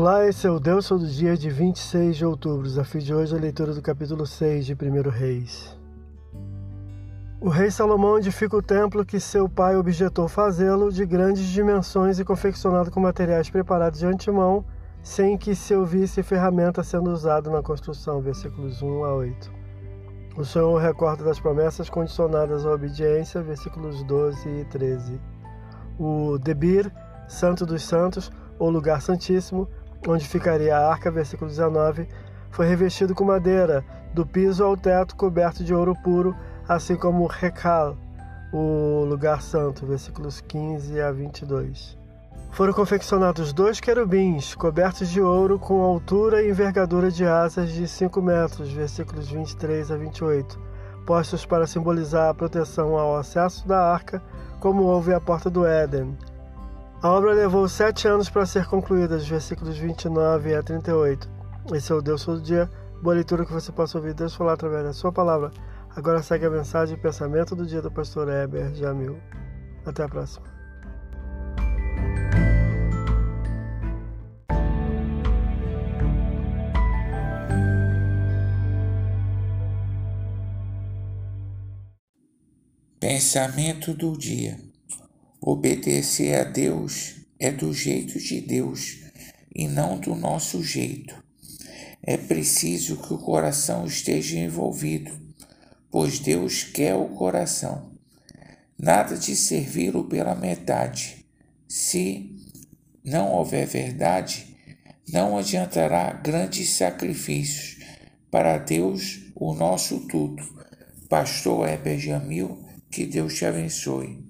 Olá, esse é o Deus Todo Dia de 26 de outubro. Desafio de hoje a leitura do capítulo 6 de 1 Reis. O rei Salomão edifica o templo que seu pai objetou fazê-lo de grandes dimensões e confeccionado com materiais preparados de antemão, sem que se ouvisse ferramenta sendo usada na construção. Versículos 1 a 8. O Senhor recorda das promessas condicionadas à obediência. Versículos 12 e 13. O Debir, Santo dos Santos, ou lugar santíssimo, onde ficaria a arca, versículo 19, foi revestido com madeira, do piso ao teto coberto de ouro puro, assim como o Recal, o lugar santo, versículos 15 a 22. Foram confeccionados dois querubins, cobertos de ouro, com altura e envergadura de asas de 5 metros, versículos 23 a 28, postos para simbolizar a proteção ao acesso da arca, como houve à porta do Éden, a obra levou sete anos para ser concluída, dos versículos 29 a 38. Esse é o Deus todo dia. Boa leitura que você possa ouvir Deus falar através da sua palavra. Agora segue a mensagem e pensamento do dia do pastor Heber Jamil. Até a próxima. Pensamento do dia. Obedecer a Deus é do jeito de Deus e não do nosso jeito. É preciso que o coração esteja envolvido, pois Deus quer o coração. Nada de servi-lo pela metade. Se não houver verdade, não adiantará grandes sacrifícios para Deus, o nosso tudo. Pastor Heber Jamil, que Deus te abençoe.